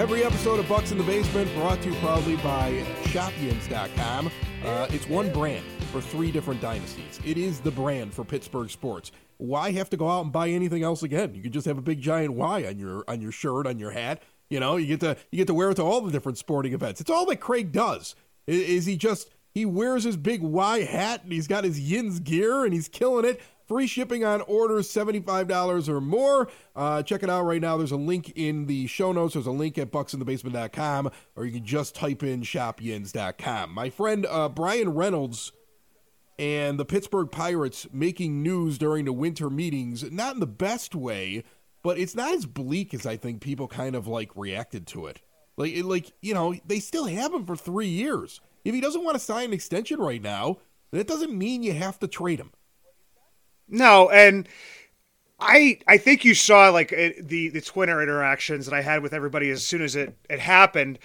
Every episode of Bucks in the Basement brought to you proudly by Shopyins.com. Uh, it's one brand for three different dynasties. It is the brand for Pittsburgh sports. Why have to go out and buy anything else again? You can just have a big giant Y on your on your shirt, on your hat. You know, you get to you get to wear it to all the different sporting events. It's all that Craig does. I- Is he just he wears his big Y hat and he's got his Yins gear and he's killing it. Free shipping on orders $75 or more. Uh, check it out right now. There's a link in the show notes. There's a link at bucksinthebasement.com, or you can just type in shopyins.com. My friend uh, Bryan Reynolds and the Pittsburgh Pirates making news during the winter meetings, not in the best way, but it's not as bleak as I think people kind of like reacted to it. Like, it, like you know, they still have him for three years. If he doesn't want to sign an extension right now, that doesn't mean you have to trade him. No, and I I think you saw like it, the the Twitter interactions that I had with everybody as soon as it it happened.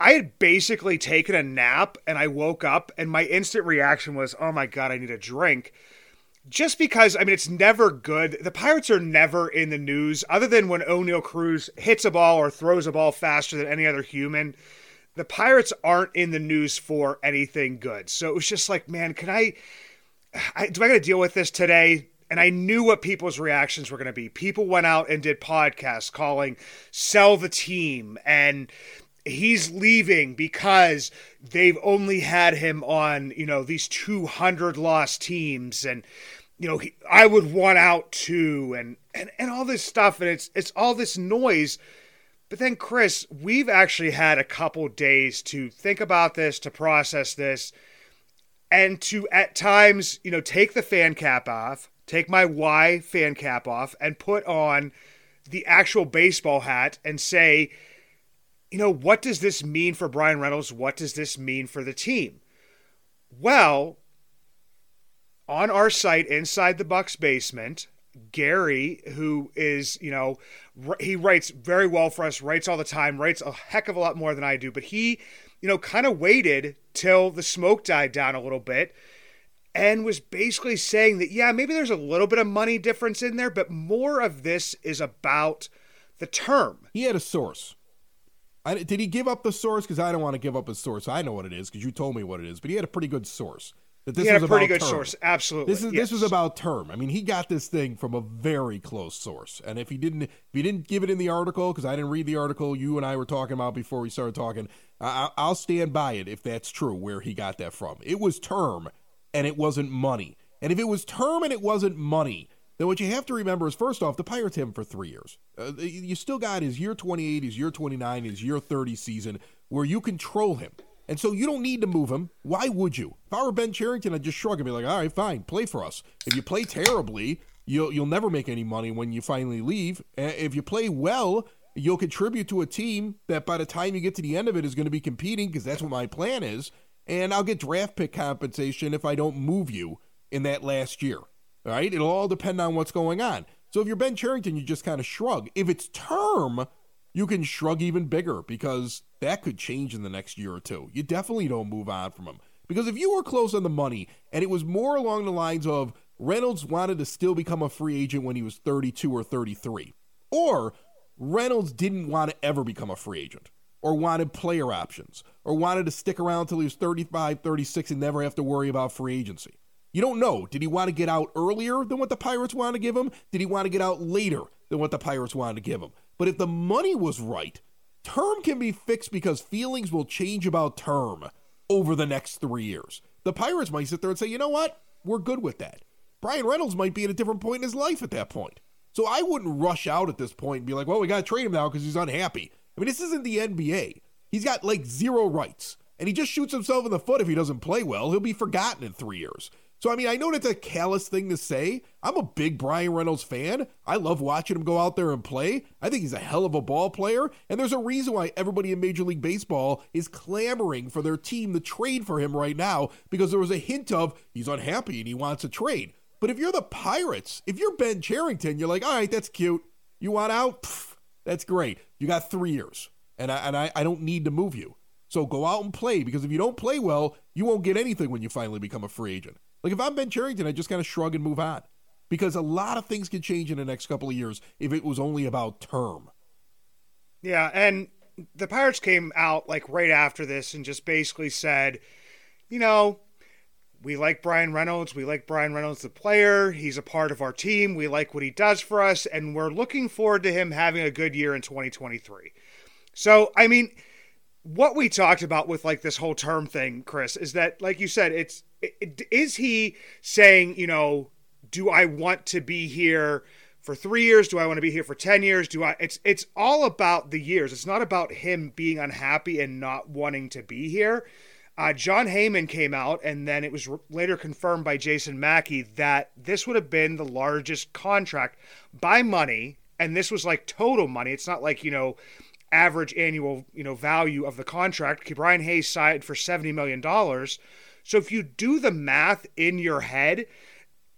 I had basically taken a nap and I woke up and my instant reaction was, "Oh my god, I need a drink." Just because I mean it's never good. The Pirates are never in the news other than when Oneil Cruz hits a ball or throws a ball faster than any other human. The Pirates aren't in the news for anything good. So it was just like, man, can I I, do I got to deal with this today? And I knew what people's reactions were going to be. People went out and did podcasts calling sell the team and he's leaving because they've only had him on, you know, these 200 lost teams and you know, he, I would want out too and and and all this stuff and it's it's all this noise. But then Chris, we've actually had a couple days to think about this, to process this and to at times, you know, take the fan cap off, take my Y fan cap off, and put on the actual baseball hat and say, you know, what does this mean for Bryan Reynolds? What does this mean for the team? Well, on our site, Inside the Bucks Basement, Gary, who is, you know, he writes very well for us, writes all the time, writes a heck of a lot more than I do, but he, you know, kind of waited till the smoke died down a little bit and was basically saying that, yeah, maybe there's a little bit of money difference in there, but more of this is about the term. He had a source. I, did he give up the source? Because I don't want to give up his source. I know what it is because you told me what it is. But he had a pretty good source. That this he had a pretty good term. source. Absolutely. This is yes. this was about term. I mean, he got this thing from a very close source. And if he didn't, if he didn't give it in the article, because I didn't read the article you and I were talking about before we started talking, I, I'll stand by it if that's true. Where he got that from? It was term, and it wasn't money. And if it was term and it wasn't money, then what you have to remember is first off, the Pirates have him for three years. Uh, you still got his year 28, his year 29, his year 30 season where you control him. And so you don't need to move him. Why would you? If I were Ben Cherington, I'd just shrug and be like, all right, fine, play for us. If you play terribly, you'll, you'll never make any money when you finally leave. If you play well, you'll contribute to a team that by the time you get to the end of it is going to be competing because that's what my plan is. And I'll get draft pick compensation if I don't move you in that last year. All right. It'll all depend on what's going on. So if you're Ben Cherington, you just kind of shrug. If it's term, you can shrug even bigger because that could change in the next year or two. You definitely don't move on from him. Because if you were close on the money and it was more along the lines of Reynolds wanted to still become a free agent when he was 32 or 33, or Reynolds didn't want to ever become a free agent, or wanted player options, or wanted to stick around until he was 35, 36 and never have to worry about free agency. You don't know. Did he want to get out earlier than what the Pirates wanted to give him? Did he want to get out later than what the Pirates wanted to give him? But if the money was right, term can be fixed because feelings will change about term over the next three years. The Pirates might sit there and say, you know what? We're good with that. Bryan Reynolds might be at a different point in his life at that point. So I wouldn't rush out at this point and be like, well, we got to trade him now because he's unhappy. I mean, this isn't the NBA. He's got like zero rights, and he just shoots himself in the foot if he doesn't play well. He'll be forgotten in three years. So, I mean, I know that's a callous thing to say. I'm a big Bryan Reynolds fan. I love watching him go out there and play. I think he's a hell of a ball player. And there's a reason why everybody in Major League Baseball is clamoring for their team to trade for him right now because there was a hint of he's unhappy and he wants a trade. But if you're the Pirates, if you're Ben Cherington, you're like, all right, that's cute. You want out? That's great. You got three years, and I, and I, I don't need to move you. So go out and play because if you don't play well, you won't get anything when you finally become a free agent. Like if I'm Ben Cherington, I just kind of shrug and move on because a lot of things can change in the next couple of years if it was only about term. Yeah, and the Pirates came out like right after this and just basically said, you know, we like Bryan Reynolds. We like Bryan Reynolds, the player. He's a part of our team. We like what he does for us, and we're looking forward to him having a good year in 2023. So, I mean, what we talked about with like this whole term thing, Chris, is that, like you said, it's it, is he saying, you know, do I want to be here for three years? Do I want to be here for ten years? Do I? It's it's all about the years. It's not about him being unhappy and not wanting to be here. Uh, Jon Heyman came out, and then it was later confirmed by Jason Mackey that this would have been the largest contract by money, and this was like total money. It's not like you know average annual you know value of the contract. Brian Hayes signed for seventy million dollars. So if you do the math in your head,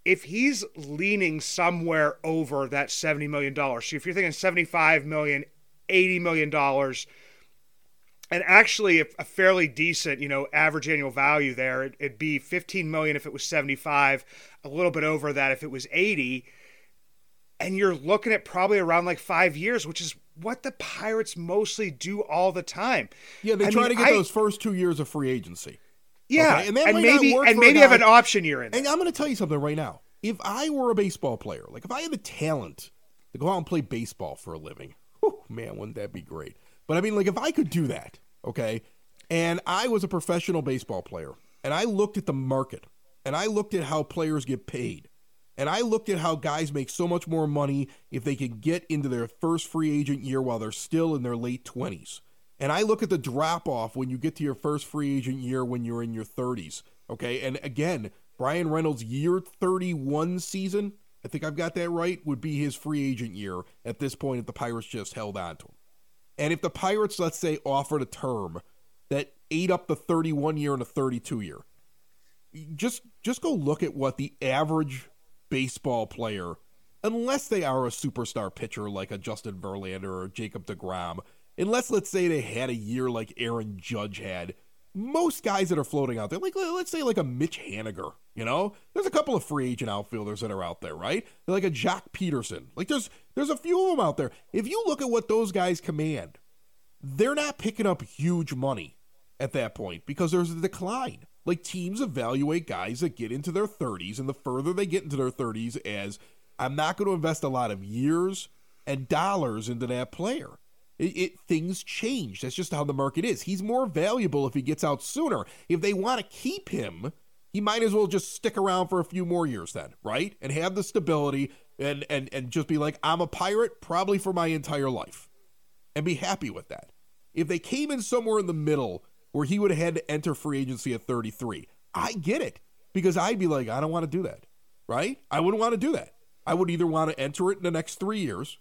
if he's leaning somewhere over that seventy million dollars, so if you're thinking seventy-five million, eighty million dollars and actually a, a, fairly decent, you know, average annual value there. It, would be 15 million if it was 75, a little bit over that if it was 80. And you're looking at probably around like five years, which is what the Pirates mostly do all the time. Yeah, they I try mean, to get I, those first two years of free agency. Yeah, okay? and, and, maybe and maybe have an option year in. And I'm going to tell you something right now. If I were a baseball player, like if I had the talent to go out and play baseball for a living, whew, man, wouldn't that be great? But I mean, like, if I could do that, okay, and I was a professional baseball player, and I looked at the market, and I looked at how players get paid, and I looked at how guys make so much more money if they can get into their first free agent year while they're still in their late 20s. And I look at the drop off when you get to your first free agent year when you're in your 30s. Okay. And again, Bryan Reynolds' year 31 season, I think I've got that right, would be his free agent year at this point if the Pirates just held on to him. And if the Pirates, let's say, offered a term that ate up the 31 year and a 32 year, just just go look at what the average baseball player, unless they are a superstar pitcher like a Justin Verlander or Jacob DeGrom, unless let's say they had a year like Aaron Judge had, most guys that are floating out there, like let's say like a Mitch Haniger, you know, there's a couple of free agent outfielders that are out there, right? Like a Joc Pederson, like there's there's a few of them out there. If you look at what those guys command, they're not picking up huge money at that point because there's a decline. Like teams evaluate guys that get into their 30s, and the further they get into their 30s, as I'm not going to invest a lot of years and dollars into that player. It, it, things change. That's just how the market is. He's more valuable if he gets out sooner. If they want to keep him, he might as well just stick around for a few more years then, right? And have the stability and and and just be like, I'm a pirate probably for my entire life. And be happy with that. If they came in somewhere in the middle where he would have had to enter free agency at 33, I get it. Because I'd be like, I don't want to do that. Right? I wouldn't want to do that. I would either want to enter it in the next three years,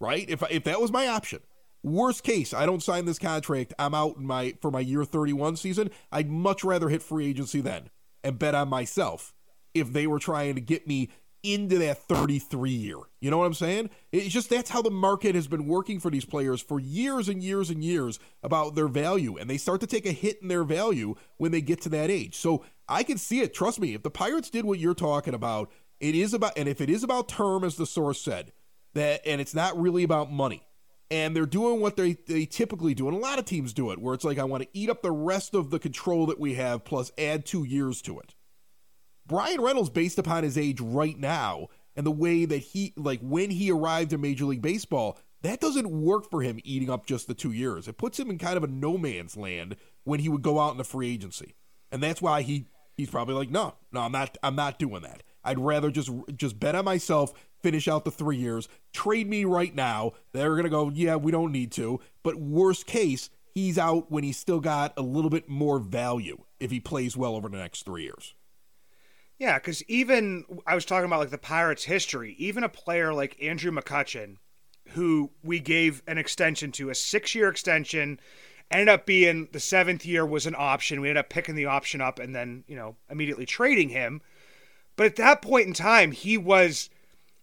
right? If if that was my option Worst case, I don't sign this contract. I'm out in my for my year 31 season. I'd much rather hit free agency then and bet on myself if they were trying to get me into that 33 year. You know what I'm saying? It's just that's how the market has been working for these players for years and years and years about their value and they start to take a hit in their value when they get to that age. So I can see it. Trust me, if the Pirates did what you're talking about, it is about and if it is about term as the source said, that and it's not really about money and they're doing what they, they typically do and a lot of teams do it where it's like i want to eat up the rest of the control that we have plus add two years to it Bryan Reynolds, based upon his age right now and the way that he, like when he arrived in Major League Baseball, that doesn't work for him eating up just the two years. It puts him in kind of a no man's land when he would go out in the free agency. And that's why he he's probably like, no, no, I'm not I'm not doing that. I'd rather just just bet on myself, finish out the three years, trade me right now. They're gonna go, yeah, we don't need to. But worst case, he's out when he's still got a little bit more value if he plays well over the next three years. Yeah, because even I was talking about like the Pirates' history. Even a player like Andrew McCutchen, who we gave an extension to, a six-year extension, ended up being the seventh year was an option. We ended up picking the option up and then you know immediately trading him. But at that point in time, he was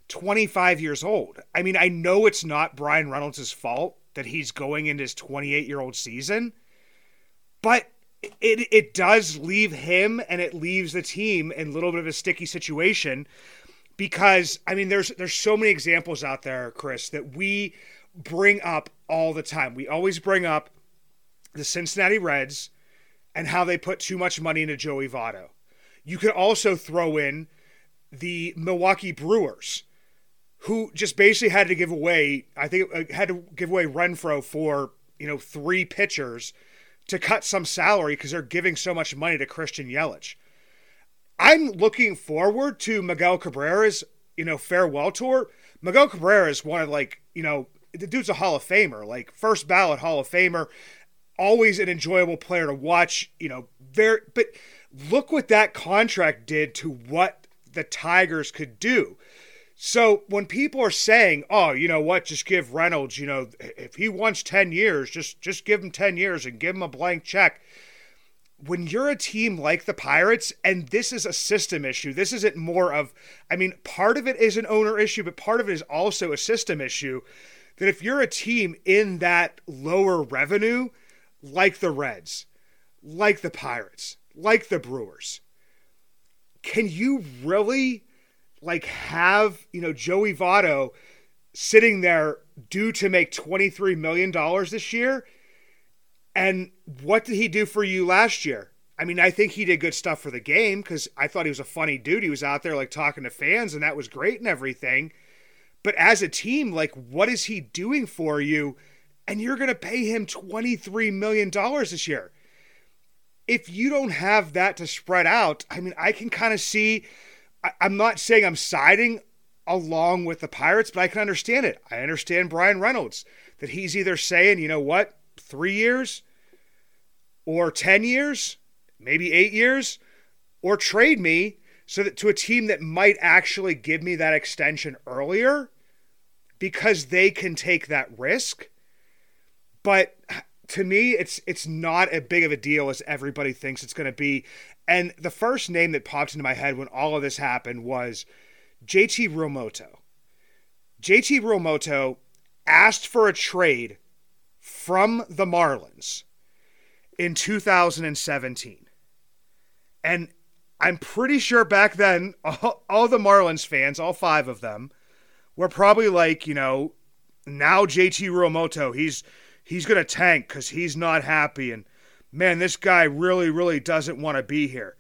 25 years old. I mean, I know it's not Bryan Reynolds' fault that he's going into his 28 year old season, but it it does leave him and it leaves the team in a little bit of a sticky situation because I mean there's there's so many examples out there, Chris, that we bring up all the time. We always bring up the Cincinnati Reds and how they put too much money into Joey Votto. You could also throw in the Milwaukee Brewers, who just basically had to give away, I think, uh, had to give away Renfroe for you know three pitchers to cut some salary because they're giving so much money to Christian Yelich. I'm looking forward to Miguel Cabrera's, you know, farewell tour. Miguel Cabrera is one of like, you know, the dude's a Hall of Famer, like first ballot Hall of Famer, always an enjoyable player to watch, you know, very but look what that contract did to what the Tigers could do. So when people are saying, "Oh, you know what? Just give Reynolds, you know, if he wants 10 years, just just give him 10 years and give him a blank check." When you're a team like the Pirates and this is a system issue, this isn't more of I mean, part of it is an owner issue, but part of it is also a system issue. That if you're a team in that lower revenue, like the Reds, like the Pirates, like the Brewers, can you really like have you know Joey Votto sitting there due to make twenty three million dollars this year? And what did he do for you last year? I mean, I think he did good stuff for the game because I thought he was a funny dude. He was out there like talking to fans, and that was great and everything. But as a team, like, what is he doing for you? And you're going to pay him $23 million this year. If you don't have that to spread out, I mean, I can kind of see I'm not saying I'm siding along with the Pirates, but I can understand it. I understand Bryan Reynolds that he's either saying, you know what, three years or 10 years, maybe eight years, or trade me so that to a team that might actually give me that extension earlier because they can take that risk. But to me, it's it's not as big of a deal as everybody thinks it's going to be. And the first name that popped into my head when all of this happened was JT Realmuto. JT Realmuto asked for a trade from the Marlins in 2017. And I'm pretty sure back then, all, all, the Marlins fans, all five of them, were probably like, you know, now JT Realmuto, he's he's to tank because he's not happy. And man, this guy really, really doesn't want to be here.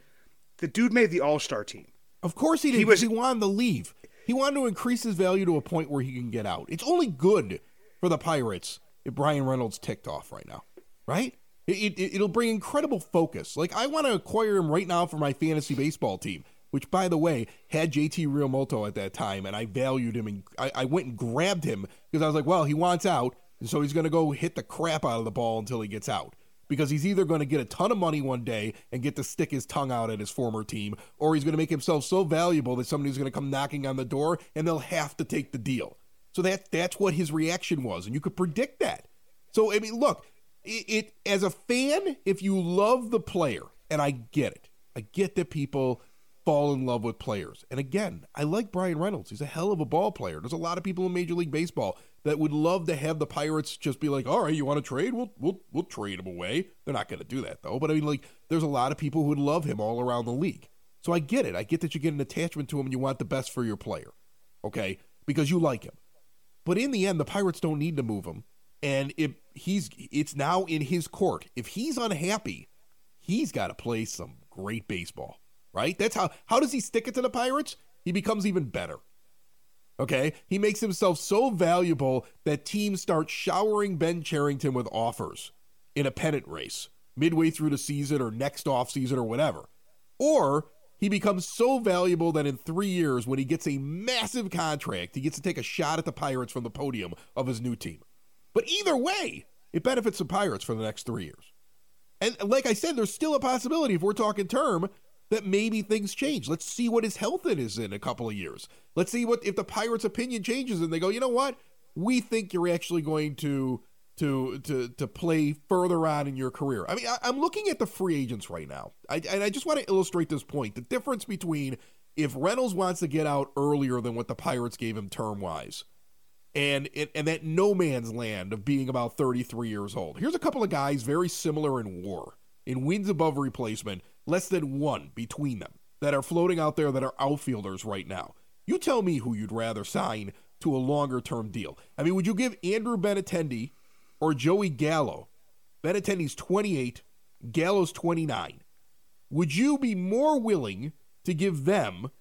The dude made the All Star team. Of course he did. He was. He wanted to leave. He wanted to increase his value to a point where he can get out. It's only good for the Pirates if Brian Reynolds ticked off right now, right? It, it, it'll bring incredible focus. Like I want to acquire him right now for my fantasy baseball team, which by the way had JT Realmuto at that time, and I valued him and I, I went and grabbed him because I was like, well, he wants out. And so he's going to go hit the crap out of the ball until he gets out. Because he's either going to get a ton of money one day and get to stick his tongue out at his former team, or he's going to make himself so valuable that somebody's going to come knocking on the door and they'll have to take the deal. So that that's what his reaction was, and you could predict that. So I mean, look, it, it as a fan, if you love the player, and I get it, I get that people fall in love with players. And again, I like Bryan Reynolds. He's a hell of a ball player. There's a lot of people in Major League Baseball that would love to have the Pirates just be like, "All right, you want to trade? We'll we'll we'll trade him away." They're not going to do that though. But I mean, like, there's a lot of people who would love him all around the league. So I get it. I get that you get an attachment to him and you want the best for your player, okay? Because you like him. But in the end, the Pirates don't need to move him, and if he's it's now in his court. If he's unhappy, he's got to play some great baseball. right? That's how how does he stick it to the Pirates? He becomes even better. Okay? He makes himself so valuable that teams start showering Ben Cherington with offers in a pennant race midway through the season or next off season or whatever. Or he becomes so valuable that in three years, when he gets a massive contract, he gets to take a shot at the Pirates from the podium of his new team. But either way, it benefits the Pirates for the next three years. And like I said, there's still a possibility if we're talking term that maybe things change. Let's see what his health is in a couple of years. Let's see what if the Pirates' opinion changes and they go, you know what, we think you're actually going to to to to play further on in your career. I mean, I, am looking at the free agents right now, I, and I just want to illustrate this point: the difference between if Reynolds wants to get out earlier than what the Pirates gave him term wise, and and that no man's land of being about 33 years old. Here's a couple of guys very similar in WAR, in wins above replacement, less than one between them that are floating out there that are outfielders right now. You tell me who you'd rather sign to a longer term deal. I mean, would you give Andrew Benintendi or Joey Gallo? Benintendi's 28, Gallo's 29. Would you be more willing to give them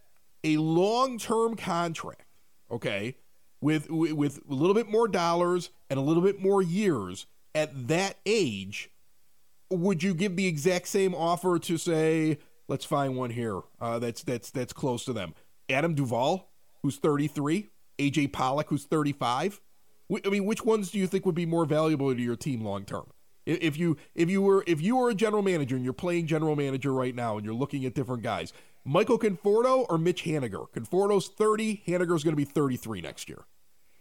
a long term contract? Okay with with a little bit more dollars and a little bit more years at that age, would you give the exact same offer to say, let's find one here uh, that's that's that's close to them? Adam Duvall, who's 33, AJ Pollock, who's 35. I mean, which ones do you think would be more valuable to your team long term? If you if you were if you were a general manager and you're playing general manager right now and you're looking at different guys, Michael Conforto or Mitch Haniger? Conforto's 30, Haniger's going to be 33 next year.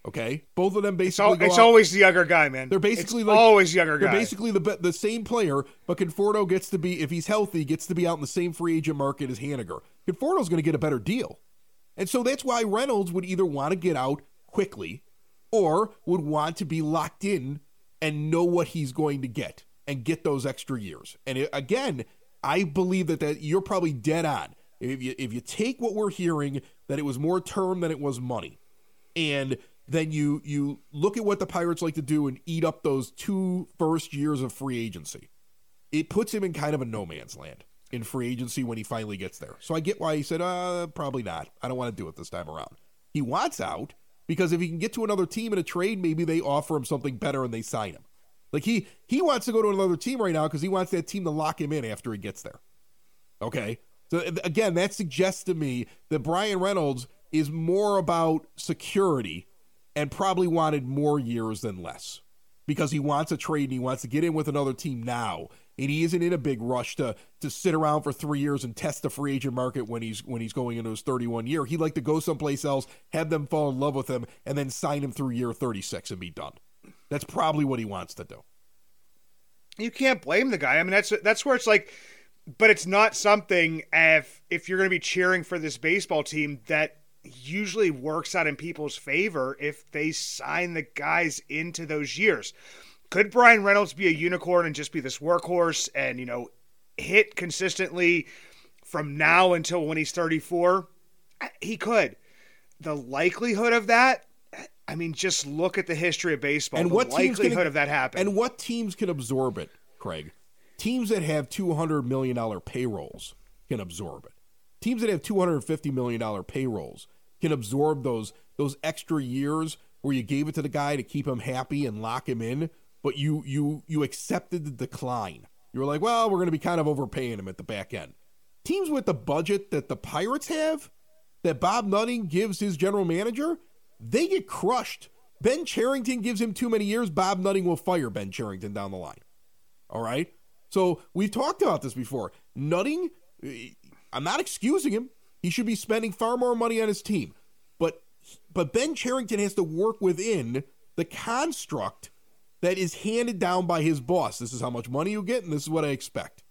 Okay, both of them basically. It's, it's always the younger guy, man. They're basically like, always younger guy. They're basically the the same player, but Conforto gets to be if he's healthy, gets to be out in the same free agent market as Haniger. Conforto's going to get a better deal, and so that's why Reynolds would either want to get out quickly, or would want to be locked in and know what he's going to get and get those extra years. And it, again, I believe that that you're probably dead on if you if you take what we're hearing that it was more term than it was money, and then you you look at what the Pirates like to do and eat up those two first years of free agency. It puts him in kind of a no man's land in free agency when he finally gets there. So I get why he said, uh, probably not. I don't want to do it this time around. He wants out because if he can get to another team in a trade, maybe they offer him something better and they sign him. Like he he wants to go to another team right now because he wants that team to lock him in after he gets there. Okay. So again, that suggests to me that Bryan Reynolds is more about security and probably wanted more years than less because he wants a trade and he wants to get in with another team now and he isn't in a big rush to to sit around for three years and test the free agent market when he's when he's going into his 31 year. He'd like to go someplace else, have them fall in love with him, and then sign him through year 36 and be done. That's probably what he wants to do. You can't blame the guy. I mean, that's that's where it's like, but it's not something if if you're going to be cheering for this baseball team that usually works out in people's favor if they sign the guys into those years. Could Bryan Reynolds be a unicorn and just be this workhorse and, you know, hit consistently from now until when he's 34? He could. The likelihood of that, I mean, just look at the history of baseball. And the what likelihood can, of that happening. And what teams can absorb it, Craig? Teams that have $200 million payrolls can absorb it. Teams that have $250 million payrolls can absorb those those extra years where you gave it to the guy to keep him happy and lock him in, but you you you accepted the decline. You were like, well, we're going to be kind of overpaying him at the back end. Teams with the budget that the Pirates have, that Bob Nutting gives his general manager, they get crushed. Ben Cherington gives him too many years. Bob Nutting will fire Ben Cherington down the line. All right. So we've talked about this before. Nutting, eh, I'm not excusing him. He should be spending far more money on his team. But but Ben Cherington has to work within the construct that is handed down by his boss. This is how much money you get, and this is what I expect.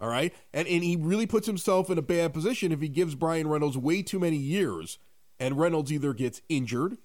All right? And and he really puts himself in a bad position if he gives Bryan Reynolds way too many years and Reynolds either gets injured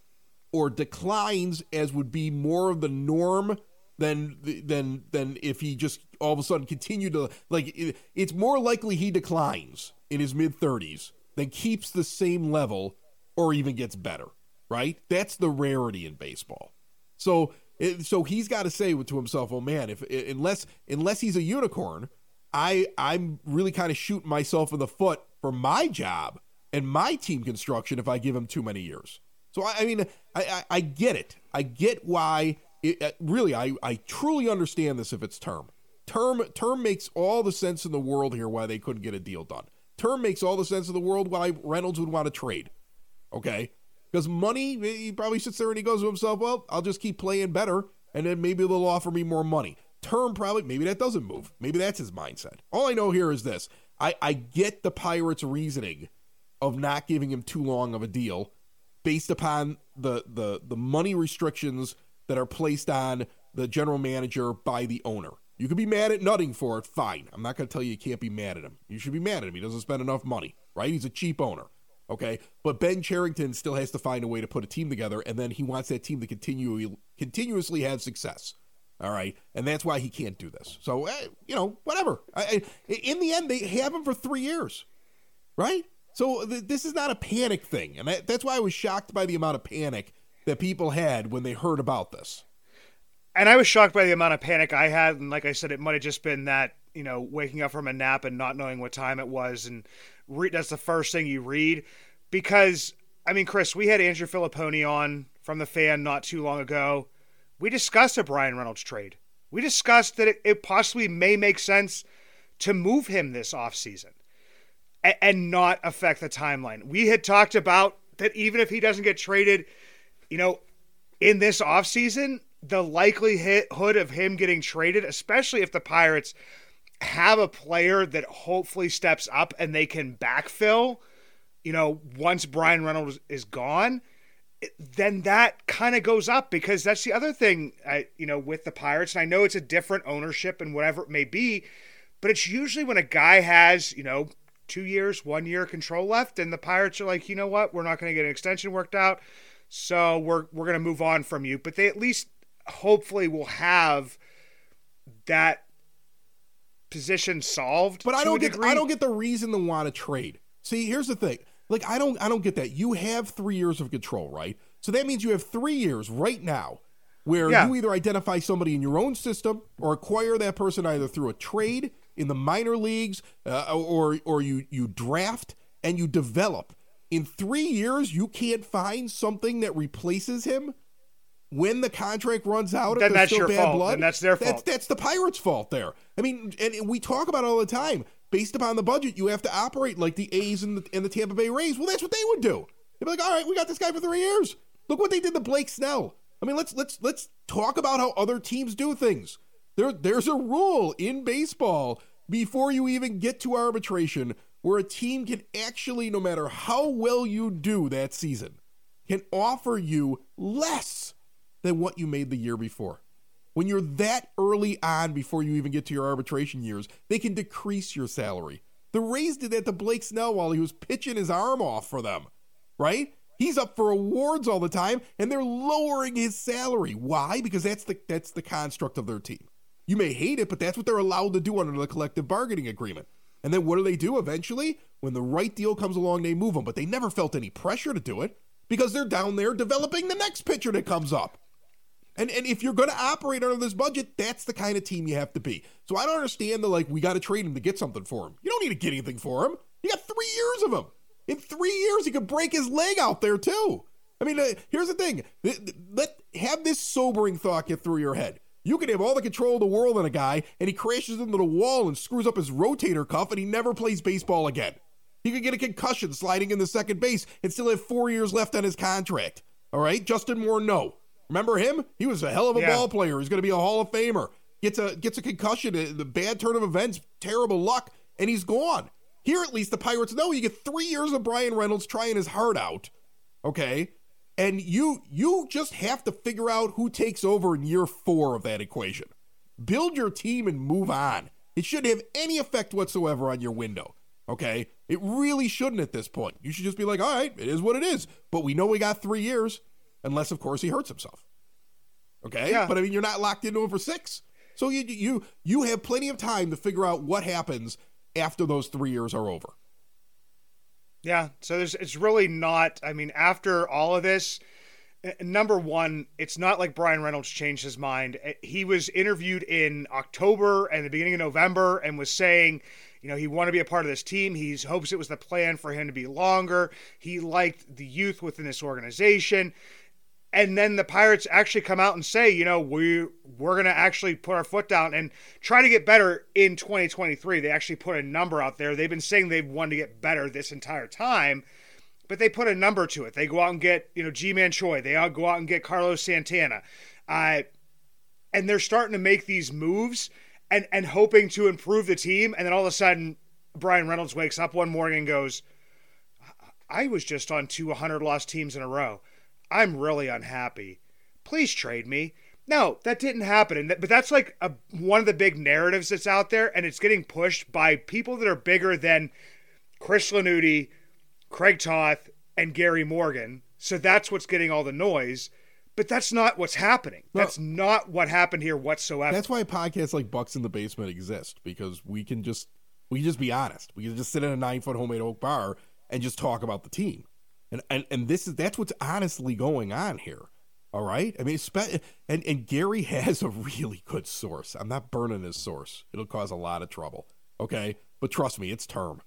or declines as would be more of the norm than than than if he just all of a sudden continued to like it, it's more likely he declines in his mid 30s than keeps the same level or even gets better, right? That's the rarity in baseball. So so he's got to say to himself, "Oh man, if unless unless he's a unicorn, I I'm really kind of shooting myself in the foot for my job and my team construction if I give him too many years. So I, I mean, I, I, I get it. I get why. It, uh, really, I I truly understand this if it's term. Term term makes all the sense in the world here why they couldn't get a deal done. Term makes all the sense in the world why Reynolds would want to trade. Okay, because money, he probably sits there and he goes to himself, "Well, I'll just keep playing better, and then maybe they'll offer me more money." Term probably maybe that doesn't move. Maybe that's his mindset. All I know here is this: I I get the Pirates' reasoning of not giving him too long of a deal, based upon the the the money restrictions that are placed on the general manager by the owner. You could be mad at Nutting for it, fine. I'm not going to tell you you can't be mad at him. You should be mad at him. He doesn't spend enough money, right? He's a cheap owner. Okay, but Ben Cherington still has to find a way to put a team together, and then he wants that team to continue continuously have success. All right, and that's why he can't do this. So eh, you know, whatever. I, I, in the end, they have him for three years, right? So th- this is not a panic thing, and that, that's why I was shocked by the amount of panic that people had when they heard about this. And I was shocked by the amount of panic I had, and like I said, it might have just been that you know waking up from a nap and not knowing what time it was, and re- that's the first thing you read. Because I mean, Chris, we had Andrew Fillipponi on from the fan not too long ago. We discussed a Bryan Reynolds trade. We discussed that it, it possibly may make sense to move him this offseason and, and not affect the timeline. We had talked about that even if he doesn't get traded, you know, in this offseason, the likelihood of him getting traded, especially if the Pirates have a player that hopefully steps up and they can backfill, you know, once Bryan Reynolds is gone, then that kind of goes up because that's the other thing, I, you know, with the Pirates. And I know it's a different ownership and whatever it may be, but it's usually when a guy has, you know, two years, one year control left, and the Pirates are like, you know what, we're not going to get an extension worked out, so we're we're going to move on from you. But they at least hopefully will have that position solved. But I don't get I don't get the reason to want to trade. See, here's the thing. Like I don't I don't get that. You have 3 years of control, right? So that means you have 3 years right now where yeah. you either identify somebody in your own system or acquire that person either through a trade in the minor leagues uh, or or you you draft and you develop. In 3 years you can't find something that replaces him when the contract runs out, then that's your fault. Blood, then that's their fault. That's, that's the Pirates' fault there. I mean, and we talk about all the time. Based upon the budget, you have to operate like the A's and the, and the Tampa Bay Rays. Well, that's what they would do. They'd be like, all right, we got this guy for three years. Look what they did to Blake Snell. I mean, let's let's let's talk about how other teams do things. There, there's a rule in baseball before you even get to arbitration where a team can actually, no matter how well you do that season, can offer you less than what you made the year before. When you're that early on before you even get to your arbitration years, they can decrease your salary. The Rays did that to Blake Snell while he was pitching his arm off for them, right? He's up for awards all the time, and they're lowering his salary. Why? Because that's the that's the construct of their team. You may hate it, but that's what they're allowed to do under the collective bargaining agreement. And then what do they do eventually? When the right deal comes along, they move them. But they never felt any pressure to do it because they're down there developing the next pitcher that comes up. And and if you're going to operate under this budget, that's the kind of team you have to be. So I don't understand the like we got to trade him to get something for him. You don't need to get anything for him. You got three years of him. In three years, he could break his leg out there too. I mean, uh, here's the thing. Let have this sobering thought get through your head. You can have all the control of the world in a guy, and he crashes into the wall and screws up his rotator cuff, and he never plays baseball again. He could get a concussion sliding in the second base and still have four years left on his contract. All right, Justin Morneau. Remember him? He was a hell of a yeah. ball player. He's going to be a Hall of Famer. Gets a gets a concussion, uh, the bad turn of events, terrible luck, and he's gone. Here, at least, the Pirates know you get three years of Bryan Reynolds trying his heart out. Okay, and you you just have to figure out who takes over in year four of that equation. Build your team and move on. It shouldn't have any effect whatsoever on your window. Okay, it really shouldn't at this point. You should just be like, all right, it is what it is. But we know we got three years unless of course he hurts himself. Okay, yeah. but I mean you're not locked into him for six, so you you you have plenty of time to figure out what happens after those three years are over. Yeah, so there's it's really not. I mean, after all of this, Uh, Number one, it's not like Bryan Reynolds changed his mind. Uh, He was interviewed in October and the beginning of November and was saying, you know, he wanted to be a part of this team. He hopes it was the plan for him to be longer. He liked the youth within this organization. And then the Pirates actually come out and say, you know, we we're gonna actually put our foot down and try to get better in 2023. They actually put a number out there. They've been saying they've wanted to get better this entire time, but they put a number to it. They go out and get, you know, Ji-Man Choi. They all go out and get Carlos Santana, uh, and they're starting to make these moves and and hoping to improve the team. And then all of a sudden, Bryan Reynolds wakes up one morning and goes, "I was just on two 100 lost teams in a row." I'm really unhappy. Please trade me. No, that didn't happen. And that, but that's like a, one of the big narratives that's out there, and it's getting pushed by people that are bigger than Chris Lanuti, Craig Toth, and Gary Morgan. So that's what's getting all the noise. But that's not what's happening. No. That's not what happened here whatsoever. That's why podcasts like Bucks in the Basement exist because we can just we can just be honest. We can just sit in a nine foot homemade oak bar and just talk about the team. And and and this is that's what's honestly going on here. All right. I mean, and and Gary has a really good source. I'm not burning his source. It'll cause a lot of trouble. Okay, but trust me, it's term.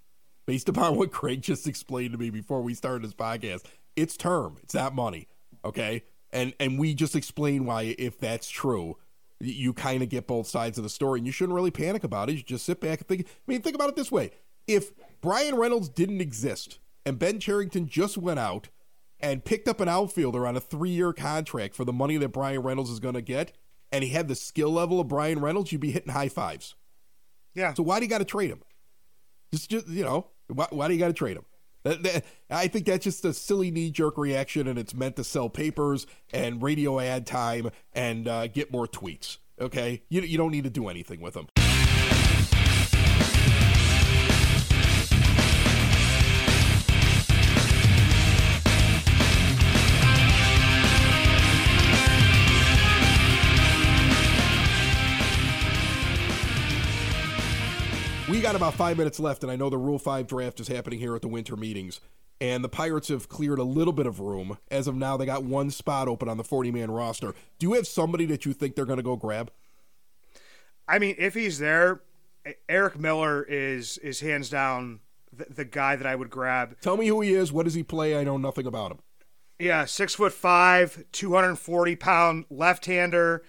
Based upon what Craig just explained to me before we started this podcast, it's term. It's not money. Okay, and and we just explain why if that's true, you kind of get both sides of the story, and you shouldn't really panic about it. You just sit back and think. I mean, think about it this way: if Bryan Reynolds didn't exist and Ben Cherington just went out and picked up an outfielder on a three-year contract for the money that Bryan Reynolds is going to get, and he had the skill level of Bryan Reynolds, you'd be hitting high fives. yeah. So why do you got to trade him? Just, just you know, why, why do you got to trade him? That, that- I think that's just a silly knee-jerk reaction, and it's meant to sell papers and radio ad time and uh, get more tweets. Okay, you you don't need to do anything with them. We got about five minutes left, and I know the Rule 5 draft is happening here at the winter meetings. And the Pirates have cleared a little bit of room. As of now, they got one spot open on the 40 man roster. Do you have somebody that you think they're going to go grab? I mean, if he's there, Erik Miller is is hands down the, the guy that I would grab. Tell me who he is. What does he play? I know nothing about him. Yeah, six foot five, two hundred and forty pound left hander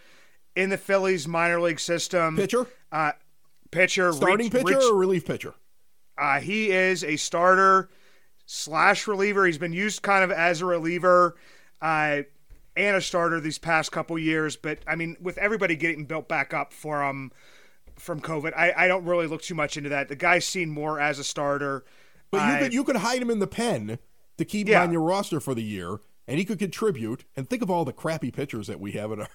in the Phillies minor league system. Pitcher? uh, pitcher, Starting pitcher or relief pitcher? uh, he is a starter slash reliever. He's been used kind of as a reliever uh, and a starter these past couple years. But I mean, with everybody getting built back up for um from COVID, I, I don't really look too much into that. The guy's seen more as a starter. But you could you could hide him in the pen to keep him on your roster for the year, and he could contribute. And think of all the crappy pitchers that we have in our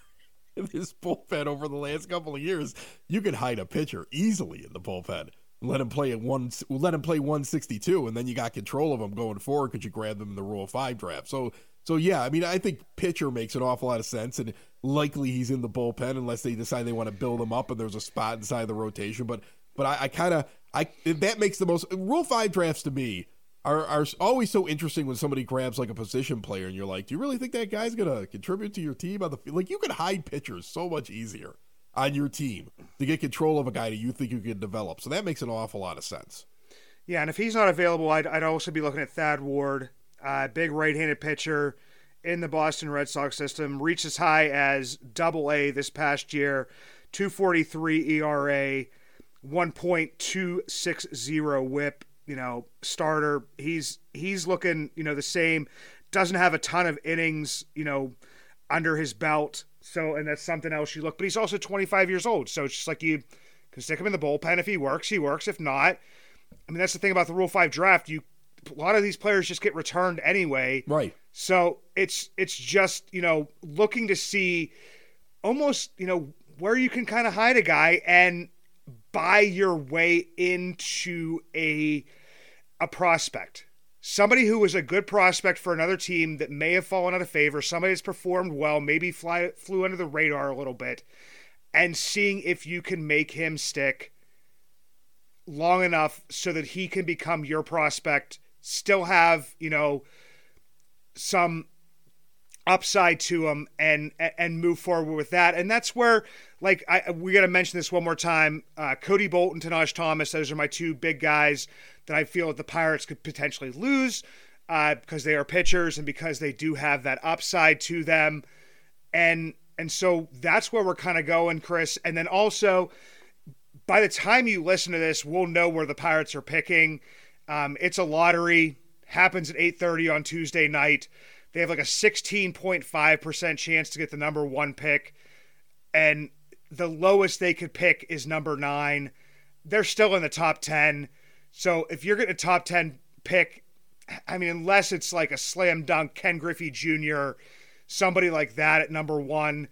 in this bullpen over the last couple of years. You could hide a pitcher easily in the bullpen. Let him play at one. Let him play one sixty two, and then you got control of him going forward because you grab them in the Rule Five draft. So so yeah, I mean I think pitcher makes an awful lot of sense, and likely he's in the bullpen unless they decide they want to build him up and there's a spot inside the rotation. But but I, I kind of I that makes the most Rule Five drafts to me are are always so interesting when somebody grabs like a position player and you're like, do you really think that guy's gonna contribute to your team on the field? Like you can hide pitchers so much easier on your team to get control of a guy that you think you can develop. So that makes an awful lot of sense. Yeah, and if he's not available, I'd, I'd also be looking at Thad Ward, uh, big right-handed pitcher in the Boston Red Sox system. Reached as high as Double A this past year, 2.43 ERA, 1.260 WHIP. You know, starter. He's he's looking you know the same. Doesn't have a ton of innings. You know, under his belt. So, and that's something else you look. But he's also 25 years old. So it's just like you can stick him in the bullpen. If he works, he works. If not, I mean, that's the thing about the Rule Five draft. You a lot of these players just get returned anyway. Right. So it's it's just you know looking to see almost you know where you can kind of hide a guy and buy your way into a a prospect. Somebody who was a good prospect for another team that may have fallen out of favor, somebody that's performed well, maybe fly, flew under the radar a little bit, and seeing if you can make him stick long enough so that he can become your prospect, still have, you know, some upside to him and and move forward with that. And that's where, like, I we got to mention this one more time. Uh, Cody Bolton, Tahnaj Thomas, those are my two big guys that I feel the Pirates could potentially lose uh, because they are pitchers and because they do have that upside to them. And and so that's where we're kind of going, Chris. And then also, by the time you listen to this, we'll know where the Pirates are picking. Um, it's a lottery. Happens at 8:30 on Tuesday night. They have like a 16.5% chance to get the number one pick. And the lowest they could pick is number nine. They're still in the top 10. So if you're getting a top 10 pick, I mean, unless it's like a slam dunk, Ken Griffey Jr., somebody like that at number one,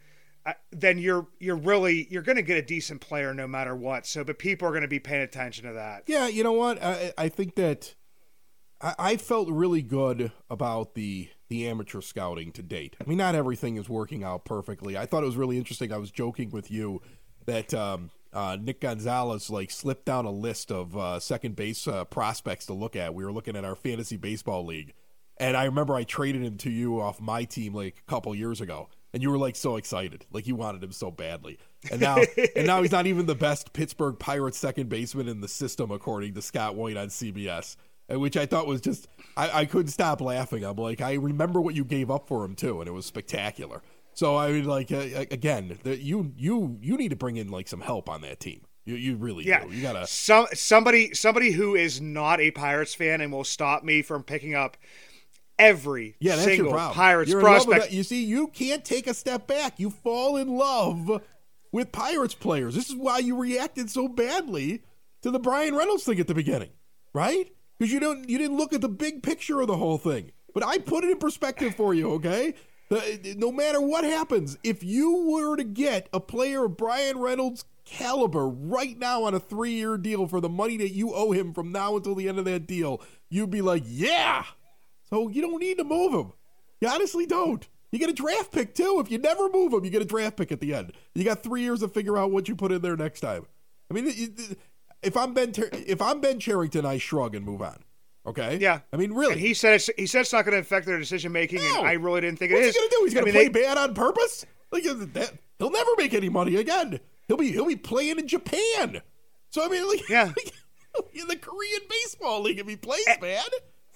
uh, then you're you're really you're going to get a decent player no matter what. So, but people are going to be paying attention to that. Yeah, you know what? I, I think that I, I felt really good about the the amateur scouting to date. I mean, not everything is working out perfectly. I thought it was really interesting. I was joking with you that um, uh, Nick Gonzalez like slipped down a list of uh, second base uh, prospects to look at. We were looking at our fantasy baseball league, and I remember I traded him to you off my team like a couple years ago, and you were like so excited, like you wanted him so badly. And now, and now he's not even the best Pittsburgh Pirates second baseman in the system, according to Scott White on CBS which I thought was just I, I couldn't stop laughing. I'm like, I remember what you gave up for him too, and it was spectacular. So I mean, like uh, again, the, you you you need to bring in like some help on that team. You, you really yeah. do. You gotta some somebody somebody who is not a Pirates fan and will stop me from picking up every yeah, that's single your problem. Pirates You're prospect. You see, you can't take a step back. You fall in love with Pirates players. This is why you reacted so badly to the Bryan Reynolds thing at the beginning, right? Because you don't you didn't look at the big picture of the whole thing. But I put it in perspective for you, okay? No matter what happens, if you were to get a player of Bryan Reynolds' caliber right now on a three-year deal for the money that you owe him from now until the end of that deal, you'd be like, yeah. So you don't need to move him. You honestly don't. You get a draft pick too. If you never move him, you get a draft pick at the end. You got three years to figure out what you put in there next time. I mean, if I'm Ben Ter- if I'm Ben Cherington, I shrug and move on. Okay. Yeah. I mean, really. And he said it's, he said it's not going to affect their decision making, no. and I really didn't think What's it is. What's he going to do? He's going to play they, bad on purpose. Like that, he'll never make any money again. He'll be he'll be playing in Japan. So I mean, like, yeah, in the Korean baseball league if he plays and, bad.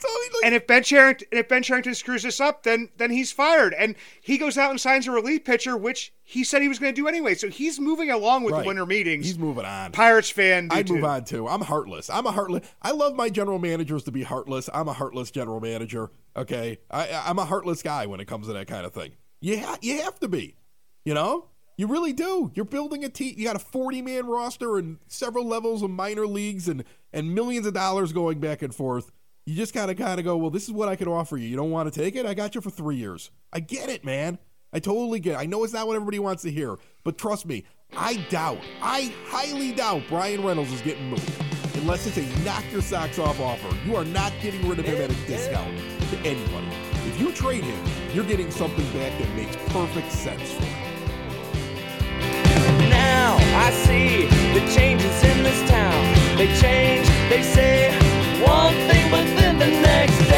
Like, and if Ben Cherington if Ben Cherington screws this up, then then he's fired, and he goes out and signs a relief pitcher, which he said he was going to do anyway. So he's moving along with right. the winter meetings. He's moving on. Pirates fan. I'd move on too. I'm heartless. I'm a heartless. I love my general managers to be heartless. I'm a heartless general manager. Okay, I, I'm a heartless guy when it comes to that kind of thing. You ha- you have to be. You know. You really do. You're building a team. You got a 40 man roster and several levels of minor leagues and, and millions of dollars going back and forth you just gotta kind of go, well, this is what I could offer you. You don't want to take it? I got you for three years. I get it, man. I totally get it. I know it's not what everybody wants to hear, but trust me, I doubt, I highly doubt Bryan Reynolds is getting moved. Unless it's a knock your socks off offer. You are not getting rid of him at a discount to anybody. If you trade him, you're getting something back that makes perfect sense for you. Now I see the changes in this town. They change, they say one thing, but then the next